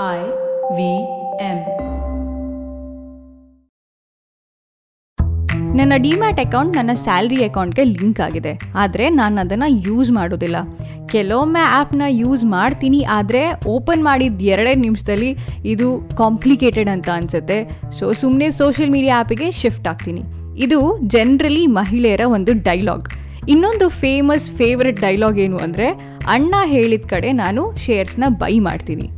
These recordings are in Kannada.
I V M. ನನ್ನ ಡಿಮ್ಯಾಟ್ ಅಕೌಂಟ್ ನನ್ನ ಸ್ಯಾಲ್ರಿ ಅಕೌಂಟ್ಗೆ ಲಿಂಕ್ ಆಗಿದೆ, ಆದರೆ ನಾನು ಅದನ್ನು ಯೂಸ್ ಮಾಡೋದಿಲ್ಲ. ಕೆಲವೊಮ್ಮೆ ಆ್ಯಪ್ನ ಯೂಸ್ ಮಾಡ್ತೀನಿ, ಆದರೆ ಓಪನ್ ಮಾಡಿದ ಎರಡೇ ನಿಮಿಷದಲ್ಲಿ ಇದು ಕಾಂಪ್ಲಿಕೇಟೆಡ್ ಅಂತ ಅನಿಸುತ್ತೆ. ಸೊ ಸುಮ್ಮನೆ ಸೋಷಿಯಲ್ ಮೀಡಿಯಾ ಆ್ಯಪಿಗೆ ಶಿಫ್ಟ್ ಆಗ್ತೀನಿ. ಇದು ಜನರಲಿ ಮಹಿಳೆಯರ ಒಂದು ಡೈಲಾಗ್. ಇನ್ನೊಂದು ಫೇಮಸ್ ಫೇವ್ರೆಟ್ ಡೈಲಾಗ್ ಏನು ಅಂದರೆ, ಅಣ್ಣ ಹೇಳಿದ ಕಡೆ ನಾನು ಶೇರ್ಸ್ನ ಬೈ ಮಾಡ್ತೀನಿ.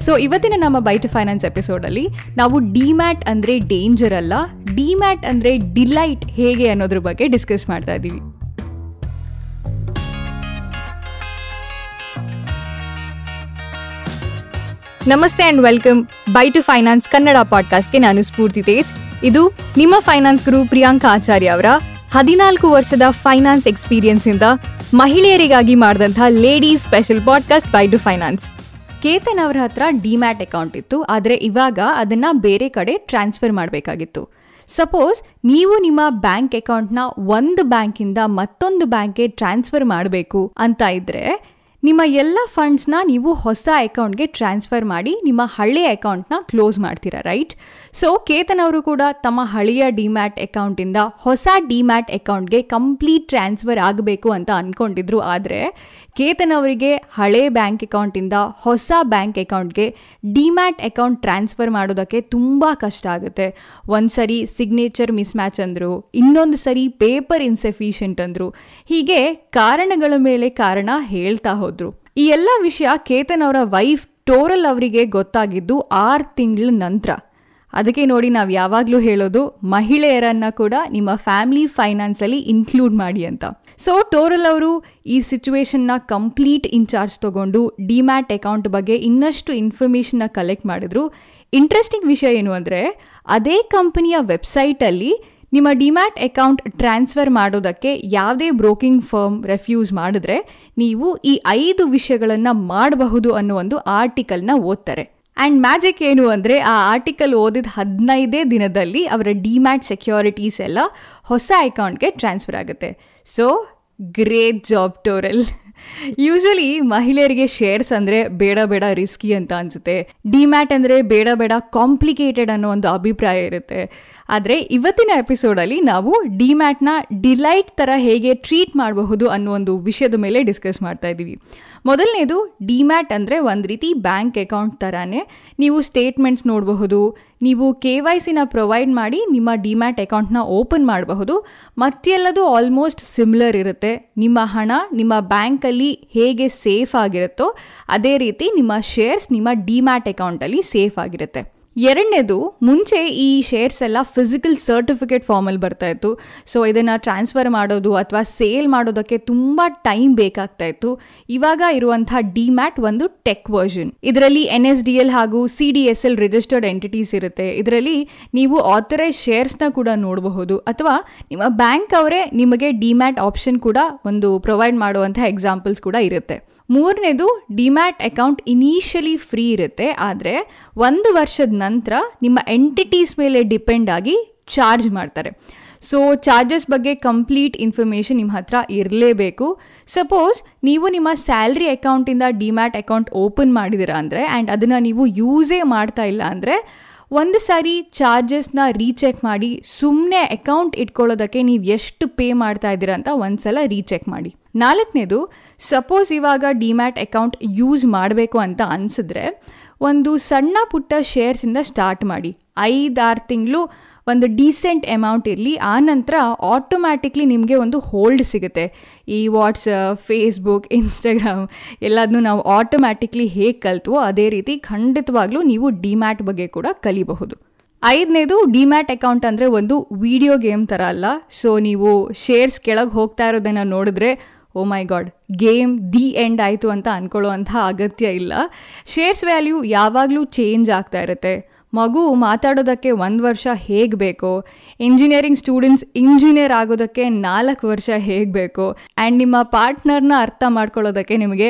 ಸೊ ಇವತ್ತಿನ ನಮ್ಮ ಬೈಟ್ ಫೈನಾನ್ಸ್ ಎಪಿಸೋಡಲ್ಲಿ ನಾವು ಡಿಮ್ಯಾಟ್ ಅಂದರೆ ಡೇಂಜರ್ ಅಲ್ಲ ಡಿಮ್ಯಾಟ್ ಅಂದರೆ ಡಿಲೈಟ್ ಹೇಗೆ ಅನ್ನೋದ್ರ ಬಗ್ಗೆ ಡಿಸ್ಕಸ್ ಮಾಡ್ತಾ ಇದ್ದೀವಿ. ನಮಸ್ತೆ and welcome bye to finance Kannada ಪಾಡ್ಕಾಸ್ಟ್ಗೆ ನಾನು ಸ್ಫೂರ್ತಿ ತೇಜ್. ಇದು ನಿಮ್ಮ ಫೈನಾನ್ಸ್ ಗುರು ಪ್ರಿಯಾಂಕಾ ಆಚಾರ್ಯ ಅವರ ಹದಿನಾಲ್ಕು ವರ್ಷದ ಫೈನಾನ್ಸ್ ಎಕ್ಸ್ಪೀರಿಯನ್ಸ್ ಇಂದ ಮಹಿಳೆಯರಿಗಾಗಿ ಮಾಡಿದಂತಹ ladies special podcast bye to finance Ketan ಅವರ ಹತ್ರ ಡಿಮ್ಯಾಟ್ ಅಕೌಂಟ್ ಇತ್ತು, ಆದರೆ ಇವಾಗ ಅದನ್ನ ಬೇರೆ ಕಡೆ ಟ್ರಾನ್ಸ್ಫರ್ ಮಾಡಬೇಕಾಗಿತ್ತು. ಸಪೋಸ್ ನೀವು ನಿಮ್ಮ ಬ್ಯಾಂಕ್ ಅಕೌಂಟ್ನ ಒಂದು ಬ್ಯಾಂಕಿಂದ ಮತ್ತೊಂದು ಬ್ಯಾಂಕ್ಗೆ ಟ್ರಾನ್ಸ್ಫರ್ ಮಾಡಬೇಕು ಅಂತ ಇದ್ರೆ ನಿಮ್ಮ ಎಲ್ಲ ಫಂಡ್ಸ್ನ ನೀವು ಹೊಸ ಅಕೌಂಟ್ಗೆ ಟ್ರಾನ್ಸ್ಫರ್ ಮಾಡಿ ನಿಮ್ಮ ಹಳೆಯ ಅಕೌಂಟ್ನ ಕ್ಲೋಸ್ ಮಾಡ್ತೀರಾ ರೈಟ್ ಸೊ ಕೇತನ್ ಅವರು ಕೂಡ ತಮ್ಮ ಹಳೆಯ ಡಿಮ್ಯಾಟ್ ಅಕೌಂಟಿಂದ ಹೊಸ ಡಿಮ್ಯಾಟ್ ಅಕೌಂಟ್ಗೆ ಕಂಪ್ಲೀಟ್ ಟ್ರಾನ್ಸ್ಫರ್ ಆಗಬೇಕು ಅಂತ ಅಂದ್ಕೊಂಡಿದ್ರು ಆದರೆ, ಕೇತನ್ ಅವರಿಗೆ ಹಳೆ ಬ್ಯಾಂಕ್ ಅಕೌಂಟಿಂದ ಹೊಸ ಬ್ಯಾಂಕ್ ಅಕೌಂಟ್ಗೆ ಡಿಮ್ಯಾಟ್ ಅಕೌಂಟ್ ಟ್ರಾನ್ಸ್ಫರ್ ಮಾಡೋದಕ್ಕೆ ತುಂಬ ಕಷ್ಟ ಆಗುತ್ತೆ. ಒಂದು ಸರಿ ಸಿಗ್ನೇಚರ್ ಮಿಸ್ ಮ್ಯಾಚ್ ಅಂದರು, ಇನ್ನೊಂದು ಸರಿ ಪೇಪರ್ ಇನ್ಸಫಿಷಿಯಂಟ್ ಅಂದರು. ಹೀಗೆ ಕಾರಣಗಳ ಮೇಲೆ ಕಾರಣ ಹೇಳ್ತಾ ಈ ಎಲ್ಲ ವಿಷಯ ಕೇತನ್ ಅವರ ವೈಫ್ ಟೋರಲ್ ಅವರಿಗೆ ಗೊತ್ತಾಗಿದ್ದು ಆರು ತಿಂಗಳ ನಂತರ. ಅದಕ್ಕೆ ನೋಡಿ ನಾವು ಯಾವಾಗಲೂ ಹೇಳೋದು ಮಹಿಳೆಯರನ್ನ ಕೂಡ ನಿಮ್ಮ ಫ್ಯಾಮಿಲಿ ಫೈನಾನ್ಸಲ್ಲಿ ಇನ್ಕ್ಲೂಡ್ ಮಾಡಿ ಅಂತ. ಸೊ ಟೋರಲ್ ಅವರು ಈ ಸಿಚುವೇಶನ್ನ ಕಂಪ್ಲೀಟ್ ಇನ್ಚಾರ್ಜ್ ತಗೊಂಡು ಡಿಮ್ಯಾಟ್ ಅಕೌಂಟ್ ಬಗ್ಗೆ ಇನ್ನಷ್ಟು ಇನ್ಫಾರ್ಮೇಷನ್ನ ಕಲೆಕ್ಟ್ ಮಾಡಿದ್ರು. ಇಂಟ್ರೆಸ್ಟಿಂಗ್ ವಿಷಯ ಏನು ಅಂದರೆ, ಅದೇ ಕಂಪನಿಯ ವೆಬ್ಸೈಟಲ್ಲಿ ನಿಮ್ಮ ಡಿಮ್ಯಾಟ್ ಅಕೌಂಟ್ ಟ್ರಾನ್ಸ್ಫರ್ ಮಾಡೋದಕ್ಕೆ ಯಾವುದೇ ಬ್ರೋಕಿಂಗ್ ಫರ್ಮ್ ರೆಫ್ಯೂಸ್ ಮಾಡಿದ್ರೆ ನೀವು ಈ ಐದು ವಿಷಯಗಳನ್ನು ಮಾಡಬಹುದು ಅನ್ನೋ ಒಂದು ಆರ್ಟಿಕಲ್ನ ಓದ್ತಾರೆ. ಆ್ಯಂಡ್ ಮ್ಯಾಜಿಕ್ ಏನು ಅಂದರೆ ಆ ಆರ್ಟಿಕಲ್ ಓದಿದ ಹದಿನೈದೇ ದಿನದಲ್ಲಿ ಅವರ ಡಿಮ್ಯಾಟ್ ಸೆಕ್ಯೂರಿಟೀಸ್ ಎಲ್ಲ ಹೊಸ ಅಕೌಂಟ್ಗೆ ಟ್ರಾನ್ಸ್ಫರ್ ಆಗುತ್ತೆ. So, great job Toral. Usually ಮಹಿಳೆಯರಿಗೆ ಶೇರ್ಸ್ ಅಂದರೆ ಬೇಡ ಬೇಡ ರಿಸ್ಕಿ ಅಂತ ಅನಿಸುತ್ತೆ. ಡಿಮ್ಯಾಟ್ ಅಂದರೆ ಬೇಡ ಬೇಡ ಕಾಂಪ್ಲಿಕೇಟೆಡ್ ಅನ್ನೋ ಒಂದು ಅಭಿಪ್ರಾಯ ಇರುತ್ತೆ. ಆದರೆ ಇವತ್ತಿನ ಎಪಿಸೋಡಲ್ಲಿ ನಾವು ಡಿಮ್ಯಾಟ್ನ ಡಿಲೈಟ್ ಥರ ಹೇಗೆ ಟ್ರೀಟ್ ಮಾಡಬಹುದು ಅನ್ನೋ ಒಂದು ವಿಷಯದ ಮೇಲೆ ಡಿಸ್ಕಸ್ ಮಾಡ್ತಾ ಇದ್ದೀವಿ. ಮೊದಲನೇದು ಡಿಮ್ಯಾಟ್ ಅಂದರೆ ಒಂದು ರೀತಿ ಬ್ಯಾಂಕ್ ಅಕೌಂಟ್ ಥರನೇ ನೀವು ಸ್ಟೇಟ್ಮೆಂಟ್ಸ್ ನೋಡಬಹುದು, ನೀವು ಕೆ ವೈ ಸಿನ ಪ್ರೊವೈಡ್ ಮಾಡಿ ನಿಮ್ಮ ಡಿಮ್ಯಾಟ್ ಅಕೌಂಟ್ನ ಓಪನ್ ಮಾಡಬಹುದು, ಮತ್ತೆಲ್ಲದೂ ಆಲ್ಮೋಸ್ಟ್ ಸಿಮ್ಲರ್ ಇರುತ್ತೆ. ನಿಮ್ಮ ಹಣ ನಿಮ್ಮ ಬ್ಯಾಂಕಲ್ಲಿ ಹೇಗೆ ಸೇಫ್ ಆಗಿರುತ್ತೋ ಅದೇ ರೀತಿ ನಿಮ್ಮ ಶೇರ್ಸ್ ನಿಮ್ಮ ಡಿಮ್ಯಾಟ್ ಅಕೌಂಟಲ್ಲಿ ಸೇಫ್ ಆಗಿರುತ್ತೆ. ಎರಡನೇದು, ಮುಂಚೆ ಈ ಶೇರ್ಸ್ ಎಲ್ಲ ಫಿಸಿಕಲ್ ಸರ್ಟಿಫಿಕೇಟ್ ಫಾರ್ಮಲ್ಲಿ ಬರ್ತಾ ಇತ್ತು. ಸೊ ಇದನ್ನು ಟ್ರಾನ್ಸ್ಫರ್ ಮಾಡೋದು ಅಥವಾ ಸೇಲ್ ಮಾಡೋದಕ್ಕೆ ತುಂಬ ಟೈಮ್ ಬೇಕಾಗ್ತಾ ಇತ್ತು. ಇವಾಗ ಇರುವಂತಹ ಡಿಮ್ಯಾಟ್ ಒಂದು ಟೆಕ್ ವರ್ಷನ್ ಇದರಲ್ಲಿ ಎನ್ ಎಸ್ ಡಿ ಎಲ್ ಹಾಗೂ C D S L registered entities ಇರುತ್ತೆ. ಇದರಲ್ಲಿ ನೀವು ಆಥರೈಸ್ ಶೇರ್ಸ್ನ ಕೂಡ ನೋಡಬಹುದು. ಅಥವಾ ನಿಮ್ಮ ಬ್ಯಾಂಕ್ ಅವರೇ ನಿಮಗೆ ಡಿಮ್ಯಾಟ್ ಆಪ್ಷನ್ ಕೂಡ ಒಂದು ಪ್ರೊವೈಡ್ ಮಾಡುವಂಥ ಎಕ್ಸಾಂಪಲ್ಸ್ ಕೂಡ ಇರುತ್ತೆ. ಮೂರನೇದು ಡಿಮ್ಯಾಟ್ ಅಕೌಂಟ್ ಇನಿಷಿಯಲಿ ಫ್ರೀ ಇರುತ್ತೆ, ಆದರೆ ಒಂದು ವರ್ಷದ ನಂತರ ನಿಮ್ಮ ಎಂಟಿಟೀಸ್ ಮೇಲೆ ಡಿಪೆಂಡ್ ಆಗಿ ಚಾರ್ಜ್ ಮಾಡ್ತಾರೆ. ಸೊ ಚಾರ್ಜಸ್ ಬಗ್ಗೆ ಕಂಪ್ಲೀಟ್ ಇನ್ಫಾರ್ಮೇಷನ್ ನಿಮ್ಮ ಹತ್ರ ಇರಲೇಬೇಕು. ಸಪೋಸ್ ನೀವು ನಿಮ್ಮ ಸ್ಯಾಲ್ರಿ ಅಕೌಂಟಿಂದ ಡಿಮ್ಯಾಟ್ ಅಕೌಂಟ್ ಓಪನ್ ಮಾಡಿದ್ದೀರಾ ಅಂದರೆ ಆ್ಯಂಡ್ ಅದನ್ನು ನೀವು ಯೂಸೇ ಮಾಡ್ತಾ ಇಲ್ಲ ಅಂದರೆ, ಒಂದು ಸಾರಿ ಚಾರ್ಜಸ್ನ ರೀಚೆಕ್ ಮಾಡಿ ಸುಮ್ಮನೆ ಅಕೌಂಟ್ ಇಟ್ಕೊಳ್ಳೋದಕ್ಕೆ ನೀವು ಎಷ್ಟು ಪೇ ಮಾಡ್ತಾ ಇದ್ದೀರಾ ಅಂತ ಒಂದ್ಸಲ ರೀಚೆಕ್ ಮಾಡಿ. ನಾಲ್ಕನೇದು ಸಪೋಸ್ ಇವಾಗ ಡಿಮ್ಯಾಟ್ ಅಕೌಂಟ್ ಯೂಸ್ ಮಾಡಬೇಕು ಅಂತ ಅನಿಸಿದ್ರೆ, ಒಂದು ಸಣ್ಣ ಪುಟ್ಟ ಶೇರ್ಸಿಂದ ಸ್ಟಾರ್ಟ್ ಮಾಡಿ. ಐದಾರು ತಿಂಗಳು ಒಂದು ಡೀಸೆಂಟ್ ಅಮೌಂಟ್ ಇರಲಿ, ಆ ನಂತರ ಆಟೋಮ್ಯಾಟಿಕ್ಲಿ ನಿಮಗೆ ಒಂದು ಹೋಲ್ಡ್ ಸಿಗುತ್ತೆ. ಈ ವಾಟ್ಸಪ್ ಫೇಸ್ಬುಕ್ ಇನ್ಸ್ಟಾಗ್ರಾಮ್ ಎಲ್ಲದನ್ನೂ ನಾವು ಆಟೋಮ್ಯಾಟಿಕ್ಲಿ ಹೇಗೆ ಕಲ್ತವೋ ಅದೇ ರೀತಿ ಖಂಡಿತವಾಗ್ಲೂ ನೀವು ಡಿಮ್ಯಾಟ್ ಬಗ್ಗೆ ಕೂಡ ಕಲಿಬಹುದು. ಐದನೇದು ಡಿಮ್ಯಾಟ್ ಅಕೌಂಟ್ ಅಂದರೆ ಒಂದು ವಿಡಿಯೋ ಗೇಮ್ ಥರ ಅಲ್ಲ. ಸೊ ನೀವು ಶೇರ್ಸ್ ಕೆಳಗೆ ಹೋಗ್ತಾ ಇರೋದನ್ನು ನೋಡಿದ್ರೆ ಓ my God, game the end ಆಯಿತು ಅಂತ ಅಂದ್ಕೊಳ್ಳೋ ಅಂಥ ಅಗತ್ಯ ಇಲ್ಲ. ಶೇರ್ಸ್ ವ್ಯಾಲ್ಯೂ ಯಾವಾಗಲೂ ಚೇಂಜ್ ಆಗ್ತಾ ಇರುತ್ತೆ. ಮಗು ಮಾತಾಡೋದಕ್ಕೆ ಒಂದು ವರ್ಷ ಹೇಗೆ ಬೇಕೋ ಇಂಜಿನಿಯರಿಂಗ್ ಸ್ಟೂಡೆಂಟ್ಸ್ ಇಂಜಿನಿಯರ್ ಆಗೋದಕ್ಕೆ ನಾಲ್ಕು ವರ್ಷ ಹೇಗೆ ಬೇಕೋ ಆ್ಯಂಡ್ ನಿಮ್ಮ ಪಾರ್ಟ್ನರ್ನ ಅರ್ಥ ಮಾಡ್ಕೊಳ್ಳೋದಕ್ಕೆ ನಿಮಗೆ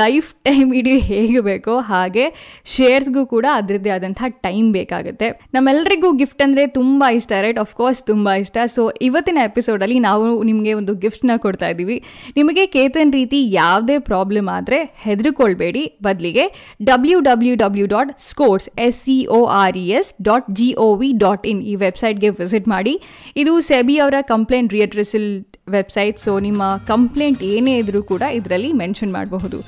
ಲೈಫ್ ಟೈಮ್ ಇಡೀ ಹೇಗೆ ಬೇಕೋ ಹಾಗೆ ಶೇರ್ಸ್ಗೂ ಕೂಡ ಅದರದ್ದೇ ಆದಂಥ ಟೈಮ್ ಬೇಕಾಗುತ್ತೆ. ನಮ್ಮೆಲ್ಲರಿಗೂ ಗಿಫ್ಟ್ ಅಂದರೆ ತುಂಬ ಇಷ್ಟ ರೈಟ್ ಆಫ್ಕೋರ್ಸ್ ತುಂಬ ಇಷ್ಟ. ಸೊ ಇವತ್ತಿನ ಎಪಿಸೋಡಲ್ಲಿ ನಾವು ನಿಮಗೆ ಒಂದು ಗಿಫ್ಟ್ನ ಕೊಡ್ತಾ ಇದ್ದೀವಿ ನಿಮಗೆ ಕೇತನ್ ರೀತಿ ಯಾವುದೇ ಪ್ರಾಬ್ಲಮ್ ಆದರೆ ಹೆದರ್ಕೊಳ್ಬೇಡಿ. ಬದಲಿಗೆ W W W dot scores S C O R E S dot G O V dot in ವೆಬ್ಸೈಟ್ಗೆ ವಿಸಿಟ್ ಮಾಡಿ. ಇದು ಸೆಬಿ ಅವರ ಕಂಪ್ಲೇಂಟ್ ರಿಯಟ್ರಿಸಿಲ್ ವೆಬ್ಸೈಟ್ ಸೊ ನಿಮ್ಮ ಕಂಪ್ಲೇಂಟ್ ಏನೇ ಇದ್ರೂ ಕೂಡ ಇದರಲ್ಲಿ ಮೆನ್ಷನ್ ಮಾಡಬಹುದು.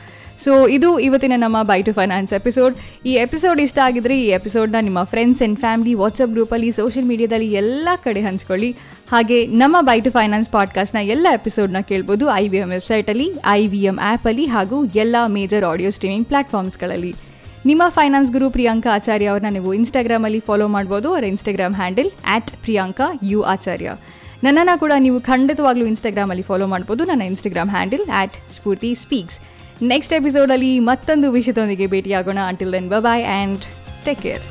ಸೊ ಇದು ಇವತ್ತಿನ ನಮ್ಮ ಬೈ ಟು ಫೈನಾನ್ಸ್ ಎಪಿಸೋಡ್ ಈ ಎಪಿಸೋಡ್ ಇಷ್ಟ ಆಗಿದ್ರೆ ಈ ಎಪಿಸೋಡ್ನ ನಿಮ್ಮ ಫ್ರೆಂಡ್ಸ್ ಆ್ಯಂಡ್ ಫ್ಯಾಮಿಲಿ ವಾಟ್ಸಪ್ ಗ್ರೂಪಲ್ಲಿ ಸೋಷಿಯಲ್ ಮೀಡಿಯಾದಲ್ಲಿ ಎಲ್ಲ ಕಡೆ ಹಂಚ್ಕೊಳ್ಳಿ. ಹಾಗೆ ನಮ್ಮ ಬೈ ಟು ಫೈನಾನ್ಸ್ ಪಾಡ್ಕಾಸ್ಟ್ನ ಎಲ್ಲ ಎಪಿಸೋಡ್ನ ಕೇಳ್ಬೋದು. ಐ ವಿ ಎಂ ವೆಬ್ಸೈಟಲ್ಲಿ ಐ ವಿ ಎಂ ಆ್ಯಪಲ್ಲಿ ಹಾಗೂ ಎಲ್ಲ ಮೇಜರ್ ಆಡಿಯೋ ಸ್ಟ್ರೀಮಿಂಗ್ ಪ್ಲಾಟ್ಫಾರ್ಮ್ಸ್ಗಳಲ್ಲಿ ನಿಮ್ಮ ಫೈನಾನ್ಸ್ ಗುರು ಪ್ರಿಯಾಂಕಾ ಆಚಾರ್ಯ ಅವ್ರನ್ನ ನೀವು ಇನ್ಸ್ಟಾಗ್ರಾಮಲ್ಲಿ ಫಾಲೋ ಮಾಡ್ಬೋದು. ಅವರ Instagram handle at Priyanka U Acharya. ನನ್ನನ್ನು ಕೂಡ ನೀವು ಖಂಡಿತವಾಗ್ಲೂ ಇನ್ಸ್ಟಾಗ್ರಾಮಲ್ಲಿ ಫಾಲೋ ಮಾಡ್ಬೋದು. ನನ್ನ Instagram handle at Spoorthi speaks next ಎಪಿಸೋಡಲ್ಲಿ ಮತ್ತೊಂದು ವಿಷಯದೊಂದಿಗೆ ಭೇಟಿಯಾಗೋಣ. Until then bye and take care